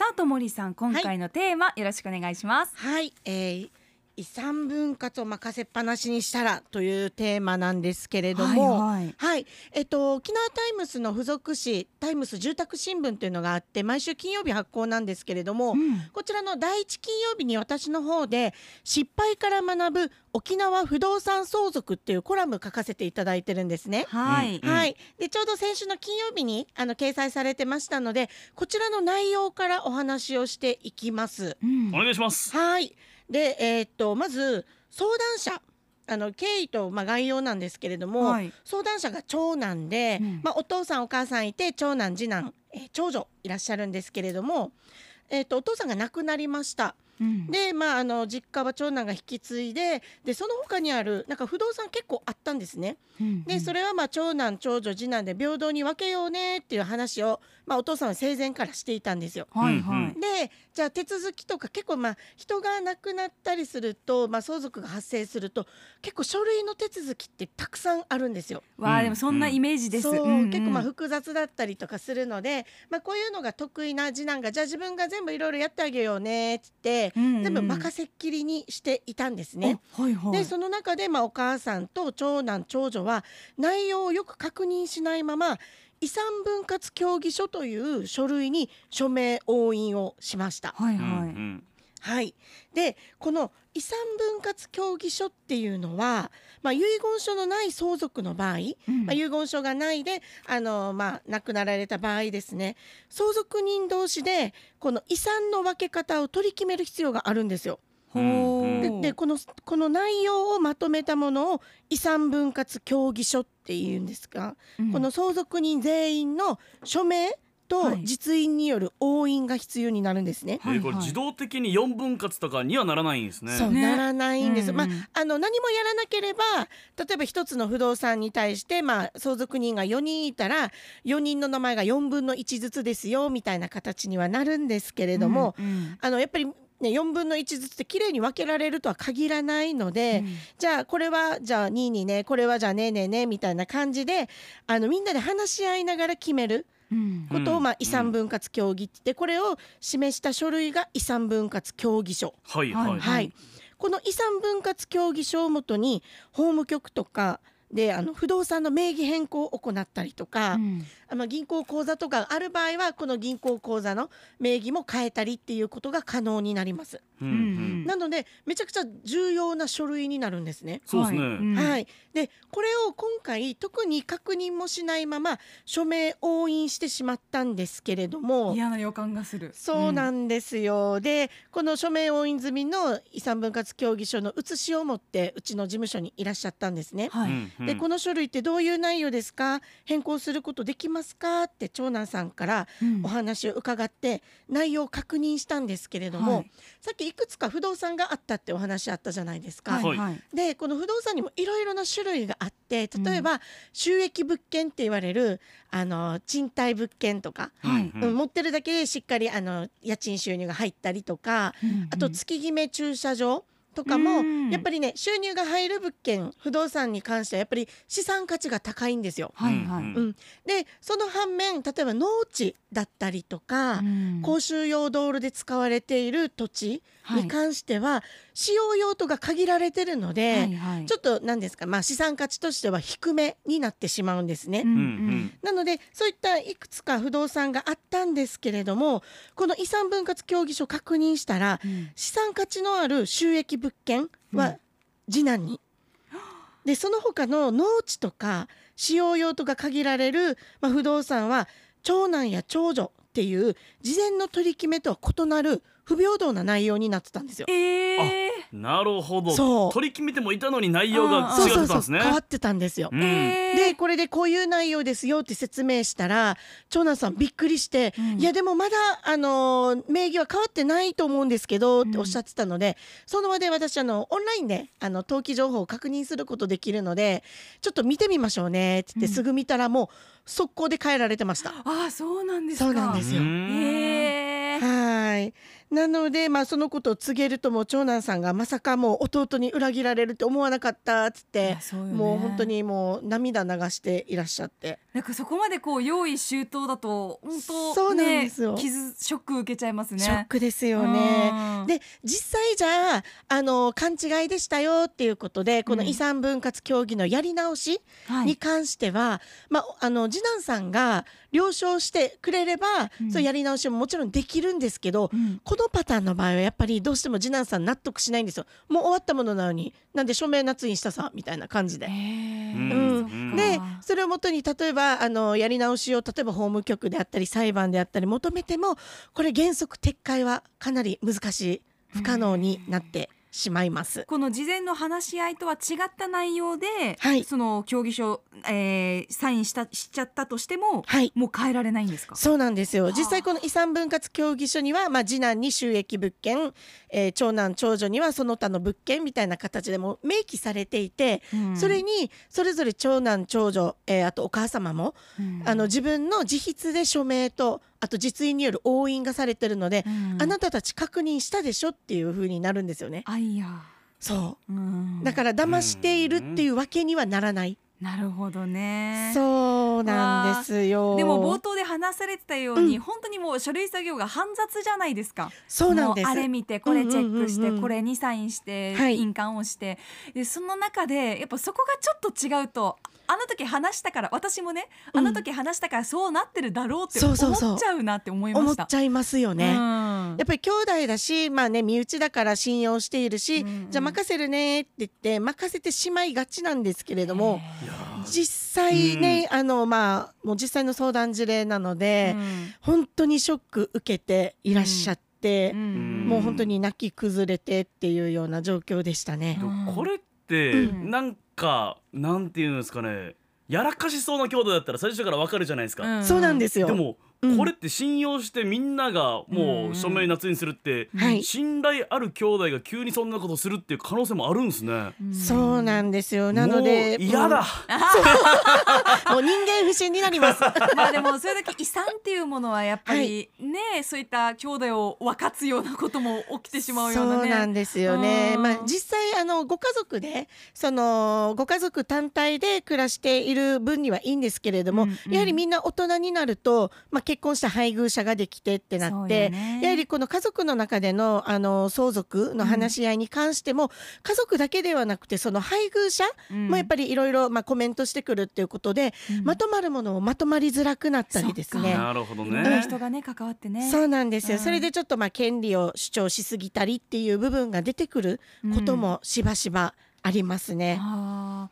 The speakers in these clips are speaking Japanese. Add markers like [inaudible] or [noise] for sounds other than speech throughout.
さあともりさん今回のテーマ、よろしくお願いします。はい、えー遺産分割を任せっぱなしにしたらというテーマなんですけれども、はいはいえっと沖縄タイムスの付属紙タイムス住宅新聞というのがあって毎週金曜日発行なんですけれども、うんこちらの第一金曜日に私の方で失敗から学ぶ沖縄不動産相続っていうコラム書かせていただいてるんですね。はい、うんはい、でちょうど先週の金曜日にあの掲載されてましたのでこちらの内容からお話をしていきます。うんお願いします。はい。で、えーっとまず相談者。あの経緯とまあ概要なんですけれども、はい相談者が長男で、うんまあ、お父さんお母さんいて長男次男、えー長女いらっしゃるんですけれども、えーっとお父さんが亡くなりました。うん。で、まあ、あの実家は長男が引き継いででその他にあるなんか不動産結構あったんですね。うん。でそれはまあ長男長女次男で平等に分けようねっていう話を、まあ、お父さんは生前からしていたんですよ。はいはい、でじゃあ手続きとか結構まあ人が亡くなったりすると、まあ、相続が発生すると結構書類の手続きってたくさんあるんですよ。わあうん。でもそんなイメージです、そう、んん。結構まあ複雑だったりとかするので、まあ、こういうのが得意な次男がじゃあ自分が全部いろいろやってあげようねっつって、うんうん全部任せっきりにしていたんですね。あはいはいでその中で、まあ、お母さんと長男長女は内容をよく確認しないまま遺産分割協議書という書類に署名押印をしました。うんはいはい、うんはい、でこの遺産分割協議書っていうのは、まあ、遺言書のない相続の場合、うん。まあ、遺言書がないであの、まあ、亡くなられた場合ですね。相続人同士でこの遺産の分け方を取り決める必要があるんですよ。ででこのこの内容をまとめたものを遺産分割協議書っていうんですが、うん。この相続人全員の署名とはい。実印による押印が必要になるんですね。えーこれ自動的に四分割とかにはならないんですね。そう、ね。ならないんです、うんまああの何もやらなければ例えば一つの不動産に対して、まあ、相続人が4人いたら4人の名前が4分の1ずつですよみたいな形にはなるんですけれども、うんうん。あのやっぱり、ね、4分の1ずつってきれいに分けられるとは限らないので、うん。じゃあこれはじゃあ2にねこれはじゃあねえねえねみたいな感じであのみんなで話し合いながら決める。うんことを、うんまあ、遺産分割協議って言ってこれを示した書類が遺産分割協議書。はいはい。はいはい、この遺産分割協議書をもとに法務局とかであの不動産の名義変更を行ったりとか、うんあの銀行口座とかある場合はこの銀行口座の名義も変えたりっていうことが可能になります。うんううん。ん。なのでめちゃくちゃ重要な書類になるんですね。そうですね。はい。でこれを今回特に確認もしないまま署名押印してしまったんですけれども。嫌な予感がする。そうなんんですよ、でこの署名押印済みの遺産分割協議書の写しを持ってうちの事務所にいらっしゃったんですね。はい、うんうん。でこの書類ってどういう内容ですか？変更することできますか？って長男さんからうん。お話を伺って内容を確認したんですけれども、はい。さっきいくつか不動産があったってお話あったじゃないですか。はい。はい。はいでこの不動産にもいろいろな種類があって例えば収益物件って言われるあの賃貸物件とか、はい。うんうん。持ってるだけでしっかりあの家賃収入が入ったりとかうん。あと月決め駐車場とかも、うん。やっぱりね収入が入る物件不動産に関してはやっぱり資産価値が高いんですよ。はいはい、うん。うん、でその反面例えば農地だったりとか、うん。公衆用道路で使われている土地はいに関しては、使用用途が限られてるので、はいはい。ちょっと何ですか、まあ、資産価値としては低めになってしまうんですね。うんうん。なのでそういったいくつか不動産があったんですけれどもこの遺産分割協議書確認したらうん。資産価値のある収益物件うん。は次男に、でその他の農地とか使用用途が限られる、まあ、不動産は長男や長女っていう事前の取り決めとは異なる不平等な内容になってたんですよ。えー。なるほど。そう。取り決めてもいたのに内容がそう違そうそうってたんですね。変わってたんですよ。でこれでこういう内容ですよって説明したら長男さんびっくりして、うん。いやでもまだあのー名義は変わってないと思うんですけどっておっしゃってたので、その場で私あのオンラインであの登記情報を確認することできるのでちょっと見てみましょうねって言って、うん。すぐ見たらもう速攻で変えられてました。あーそうなんですか。そうなんですよ。はいなので、まあ、そのことを告げるともう長男さんがまさかもう弟に裏切られるって思わなかったっつっいてね。もう本当にもう涙流していらっしゃって。なんかそこまでこう用意周到だと本当そうなんですよ。ね、傷ショック受けちゃいますね。ショックですよね。うん。で実際じゃああの勘違いでしたよっていうことでこのうん遺産分割協議のやり直しはい。に関しては、まあ、あの次男さんが了承してくれれば、うん。そのやり直しももちろんできるんですけど、うん。このパターンの場合はやっぱりどうしても次男さん納得しないんですよ。もう終わったものなのになんで署名夏にしたさみたいな感じで。うん。でそれをもとに例えばあのやり直しを例えば法務局であったり裁判であったり求めてもこれ原則撤回はかなり難しい不可能になってしまいます。この事前の話し合いとは違った内容で、はい。その協議書、えーサインしたしちゃったとしても、はい。もう変えられないんですか？そうなんですよ。はあ。実際この遺産分割協議書には、まあ、次男に収益物件、えー長男長女にはその他の物件みたいな形でも明記されていて、うん。それにそれぞれ長男長女、えーあとお母様も、うん。あの自分の自筆で署名とあと実印による押印がされてるので、うん。あなたたち確認したでしょっていう風になるんですよね。あいや、そう。うん。だから騙しているっていうわけにはならない。なるほどね。そうなんですよ。でも冒頭で話されてたように、うん。本当にもう書類作業が煩雑じゃないですか。そうなんです。あれ見てこれチェックして、うんうんうんうん。これにサインして、はい。印鑑をして。でその中でやっぱそこがちょっと違うとあの時話したから私もねあの時話したからそうなってるだろうって思そうそうそう。っちゃうなって思いま思っした。ちゃいますよね。うん。やっぱり兄弟だし、まあね、身内だから信用しているし、うんうん。じゃあ任せるねって言って任せてしまいがちなんですけれども、実際ね、あのまあもう実際の相談事例なので、うん。本当にショック受けていらっしゃって、うん。もう本当に泣き崩れてっていうような状況でしたね。これってうん。なんかなんていうんですかねやらかしそうな兄弟だったら最初からわかるじゃないですか、うんそうなんですよ。でも、うんこれって信用してみんながもう署名夏にするって、はい信頼ある兄弟が急にそんなことするっていう可能性もあるんですね。うんそうなんですよ。なので嫌だ、[laughs] もう人間不信になります。[laughs] まあでもそれだけ遺産っていうものはやっぱりね、そういった兄弟を分かつようなことも起きてしまうようなね。そうなんですよね。うんまあ実際あのご家族でそのご家族単体で暮らしている分にはいいんですけれども、うんうんやはりみんな大人になると、まあ結婚した配偶者ができてってなって、よね。やはりこの家族の中でのあの相続の話し合いに関しても、家族だけではなくてその配偶者もやっぱりいろいろまあコメントしてくるっていうことで、うん。まとまるものをまとまりづらくなったりですね。なるほどいろんなね。人がね関わってね。そうなんですよ、うん。それでちょっとまあ権利を主張しすぎたりっていう部分が出てくることもしばしばありますね。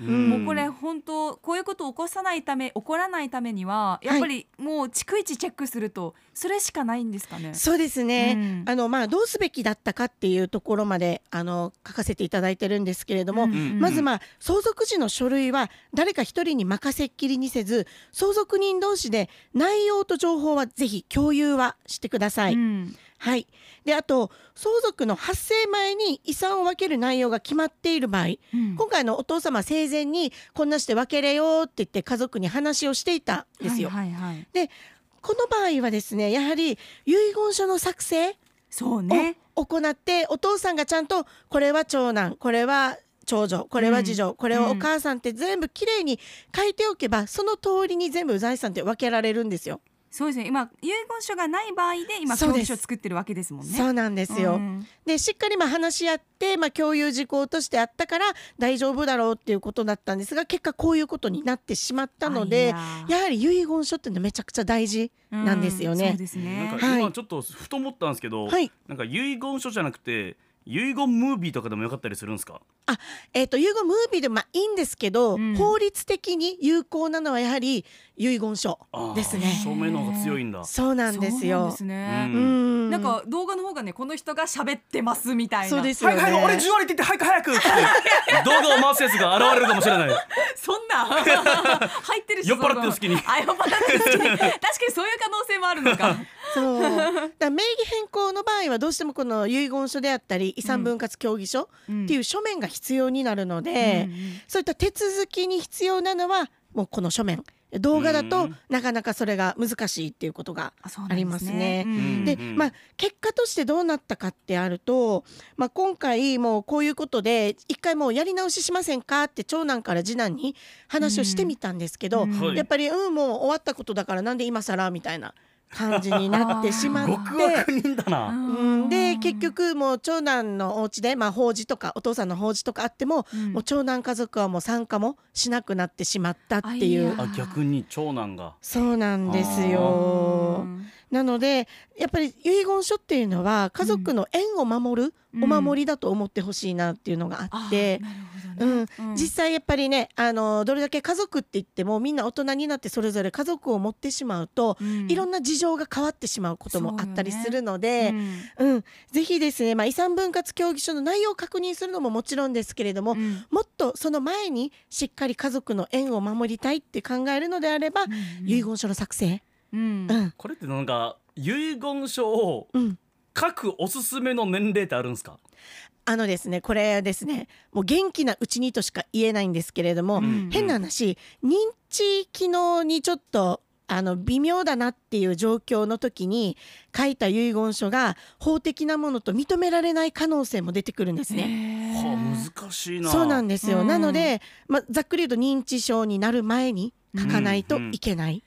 うん。もうこれ本当こういうことを起こさないため起こらないためにはやっぱりもう逐一チェックするとそれしかないんですかね。そうですね、うん。あのまあどうすべきだったかっていうところまであの書かせていただいてるんですけれども、うん。うん。まずまあ相続時の書類は誰か一人に任せっきりにせず相続人同士で内容と情報はぜひ共有はしてください。うんはい、であと相続の発生前に遺産を分ける内容が決まっている場合うん今回のお父様生前にこんなして分けれよって言って家族に話をしていたんですよ。はいはいはい。この場合はですねやはり遺言書の作成そうね。を行ってお父さんがちゃんとこれは長男これは長女これは次女、これはお母さんって全部きれいに書いておけばその通りに全部財産って分けられるんですよ。そうですね。今遺言書がない場合で今協議書を作ってるわけですもんね。そうなんですよ。うんでしっかりまあ話し合って、まあ、共有事項としてあったから大丈夫だろうっていうことだったんですが結果こういうことになってしまったのでややはり遺言書っていうのはめちゃくちゃ大事なんですよねうんそう。ですなんね。かはい今ちょっとふと思ったんですけど、はいなんか遺言書じゃなくて遺言ムービーとかでもよかったりするんですか？えっ、と遺言ムービーでもまあいいんですけど、うん法律的に有効なのはやはり遺言書あーですね。証明の方が強いんだ。そうなんですよで。すね。ううんなんか動画の方がねこの人が喋ってますみたいな。そうですよね。はいはい俺10割って言って早く早くって [laughs] 動画を回すやつが現れるかもしれない。そんな [laughs] 入ってるし酔っ払ってる隙にあ酔っ払ってる隙に確かにそういう可能性もあるのか。そう。[laughs] だ名義変更の場合はどうしてもこの遺言書であったり遺産分割協議書っていう書面が必要になるので、うんうんそういった手続きに必要なのはもうこの書面。動画だとうんなかなかそれが難しいっていうことがありますね。うんで、うん。まあ、結果としてどうなったかってあると、まあ、今回もうこういうことで一回もうやり直ししませんかって長男から次男に話をしてみたんですけど、うん。はい。やっぱりうんもう終わったことだからなんで今更みたいな感じになってしまっ極て。悪人だな。うん、で結局もう長男のお家でまあ法事とかお父さんの法事とかあっても、うんもう長男家族はもう参加もしなくなってしまったっていうあいやあ逆に長男が。そうなんですうよ。んなのでやっぱり遺言書っていうのは家族の縁を守るうんお守りだと思ってほしいなっていうのがああって。うんね。うん。実際やっぱりねあのどれだけ家族って言ってもみんな大人になってそれぞれ家族を持ってしまうと、うん。いろんな事情が変わってしまうこともあったりするので、うんうん。ぜひですね、まあ、遺産分割協議書の内容を確認するのももちろんですけれども、うん。もっとその前にしっかり家族の縁を守りたいって考えるのであれば、遺言書の作成、うん。うん。これってなんか遺言書をうん、書くおすすめの年齢ってあるんですか？あのですねこれですねもう元気なうちにとしか言えないんですけれども、うん。変な話認知機能にちょっとあの微妙だなっていう状況の時に書いた遺言書が法的なものと認められない可能性も出てくるんですね。へはーあ難しいな。そうなんですよ、うん。なので、ま、ざっくり言うと認知症になる前に書かないといけない。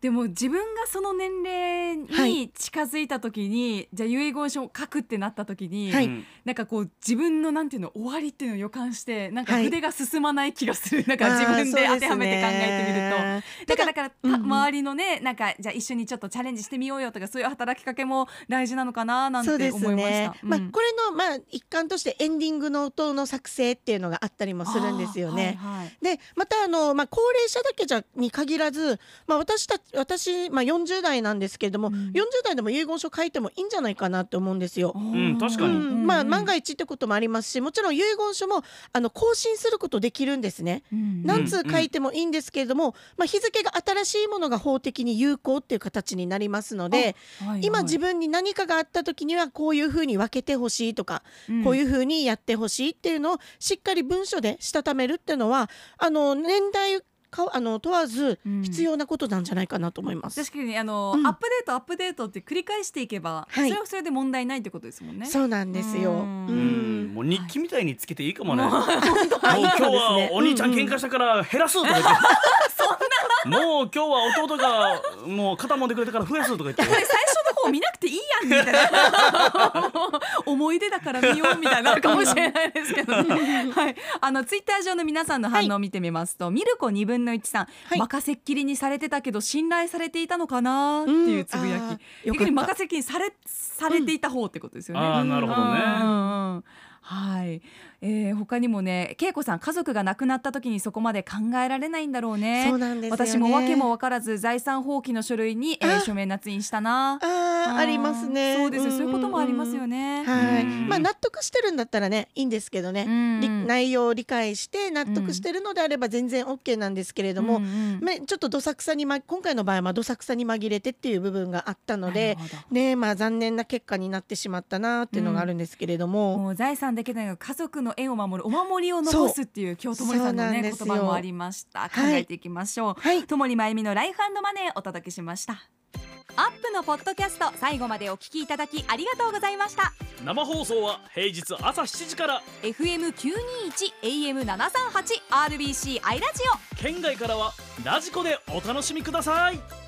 でも自分がその年齢はい。に近づいた時に、じゃあ遺言書を書くってなった時に、はい。うんなんかこう自分のなんていうの終わりっていうのを予感してなんかはい。筆が進まない気がする、なんか自分で当てはめて考えてみると。るだからだから、うん周りのねなんかじゃあ一緒にちょっとチャレンジしてみようよとかそういう働きかけも大事なのかななんて思いました。ですね。まあうんこれのまあ一環としてエンディングの音の作成っていうのがあったりもするんですよね。はいはい。でまたあの、まあ、高齢者だけじゃに限らず、まあ、私たち私、まあ、40代なんですけれども、うん。40代でも遺言書書いてもいいんじゃないかなって思うんですよ。ん確かに。うん。まあ、万が一、一ってこともありますしもちろん遺言書もあの更新することできるんですね。うん。何通書いてもいいんですけれども、まあ、日付が新しいものが法的に有効っていう形になりますので、はいはい。今自分に何かがあった時にはこういうふうに分けてほしいとか、こういううふうにやってほしいっていうのをしっかり文書でしたためるっていうのはあの年代かあの問わずうん必要なことなんじゃないかなと思います。確かにあの、うんアップデートアップデートって繰り返していけば、はいそれはそれで問題ないってことですもんね。そうなんですよ。ううんうんんもう日記みたいにつけていいかもね。もうもう今日はお兄ちゃん喧嘩したから減らすとか言って。[laughs] もう今日は弟がもう肩もんでくれたから増やすとか言って。[laughs] 最初の方見なくていいやんみたいな。[laughs] 思い出だから見ようみたいにな。る [laughs] かもしれないですけどね。はい、あのツイッター上の皆さんの反応を見てみますと、ミルコ二分の一さん、はい。任せっきりにされてたけど信頼されていたのかな？っていうつぶやき、逆に任せっきりにされされていた方ってことですよね。ああなるほどね。うんうんうん。はい、えー、他にもね恵子さん家族が亡くなった時にそこまで考えられないんだろうね。そうなんですよね。私も訳も分からず財産放棄の書類に、えー、あ署名捺印したな。あーありますね。そうですよ、んそういうこともありますよね。ね、はい、うん。まあ納得してるんだったらねいいんですけどね、うん。り内容を理解して納得してるのであれば全然 OK なんですけれども、うんうん。まあちょっとどさくさに、ま、今回の場合はまあどさくさに紛れてっていう部分があったのでねまあ残念な結果になってしまったなっていうのがあるんですけれども、もう財産だけでなく家族の縁を守るお守りを残すっていう今日ともりさんのね言葉もありました。考はい。えていきましょう、はい。ともりまゆみのライフマネーお届けしました。アップのポッドキャスト最後までお聞きいただきありがとうございました。生放送は平日朝7時から。FM921 AM738 RBC アイラジオ。県外からはラジコでお楽しみください